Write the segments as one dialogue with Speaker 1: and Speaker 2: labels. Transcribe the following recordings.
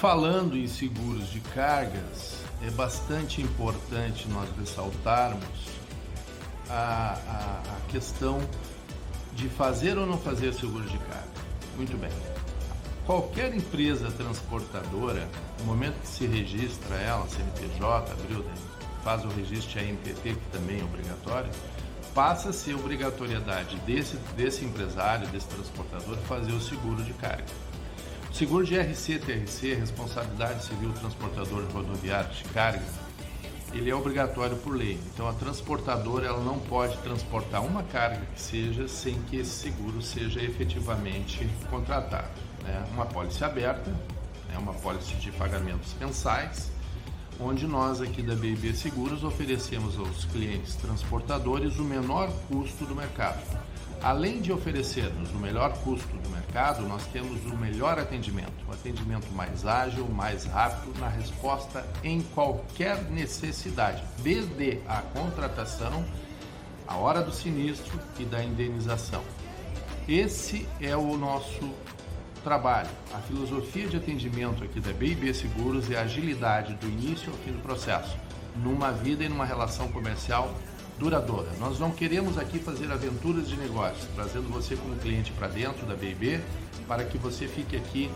Speaker 1: falando em seguros de cargas, é bastante importante nós ressaltarmos a, a, a questão de fazer ou não fazer seguro de carga. Muito bem. Qualquer empresa transportadora, no momento que se registra ela, CNPJ, abriu, faz o registro ANPT, que também é obrigatório, passa a ser obrigatoriedade desse, desse empresário, desse transportador, fazer o seguro de carga. Seguro de RC, TRC, Responsabilidade Civil Transportador Rodoviário de Carga, ele é obrigatório por lei. Então a transportadora ela não pode transportar uma carga que seja sem que esse seguro seja efetivamente contratado. Né? Uma pólice aberta, né? uma pólice de pagamentos mensais, onde nós aqui da BB Seguros oferecemos aos clientes transportadores o menor custo do mercado. Além de oferecermos o melhor custo do mercado, nós temos o melhor atendimento, o atendimento mais ágil, mais rápido na resposta em qualquer necessidade, desde a contratação, a hora do sinistro e da indenização. Esse é o nosso trabalho. A filosofia de atendimento aqui da BIB Seguros é a agilidade do início ao fim do processo, numa vida e numa relação comercial duradoura. Nós não queremos aqui fazer aventuras de negócios, trazendo você como cliente para dentro da BIB para que você fique aqui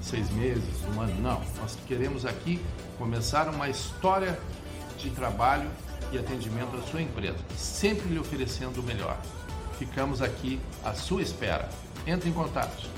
Speaker 1: seis meses, um ano. Não, nós queremos aqui começar uma história de trabalho e atendimento à sua empresa, sempre lhe oferecendo o melhor. Ficamos aqui à sua espera. Entre em contato.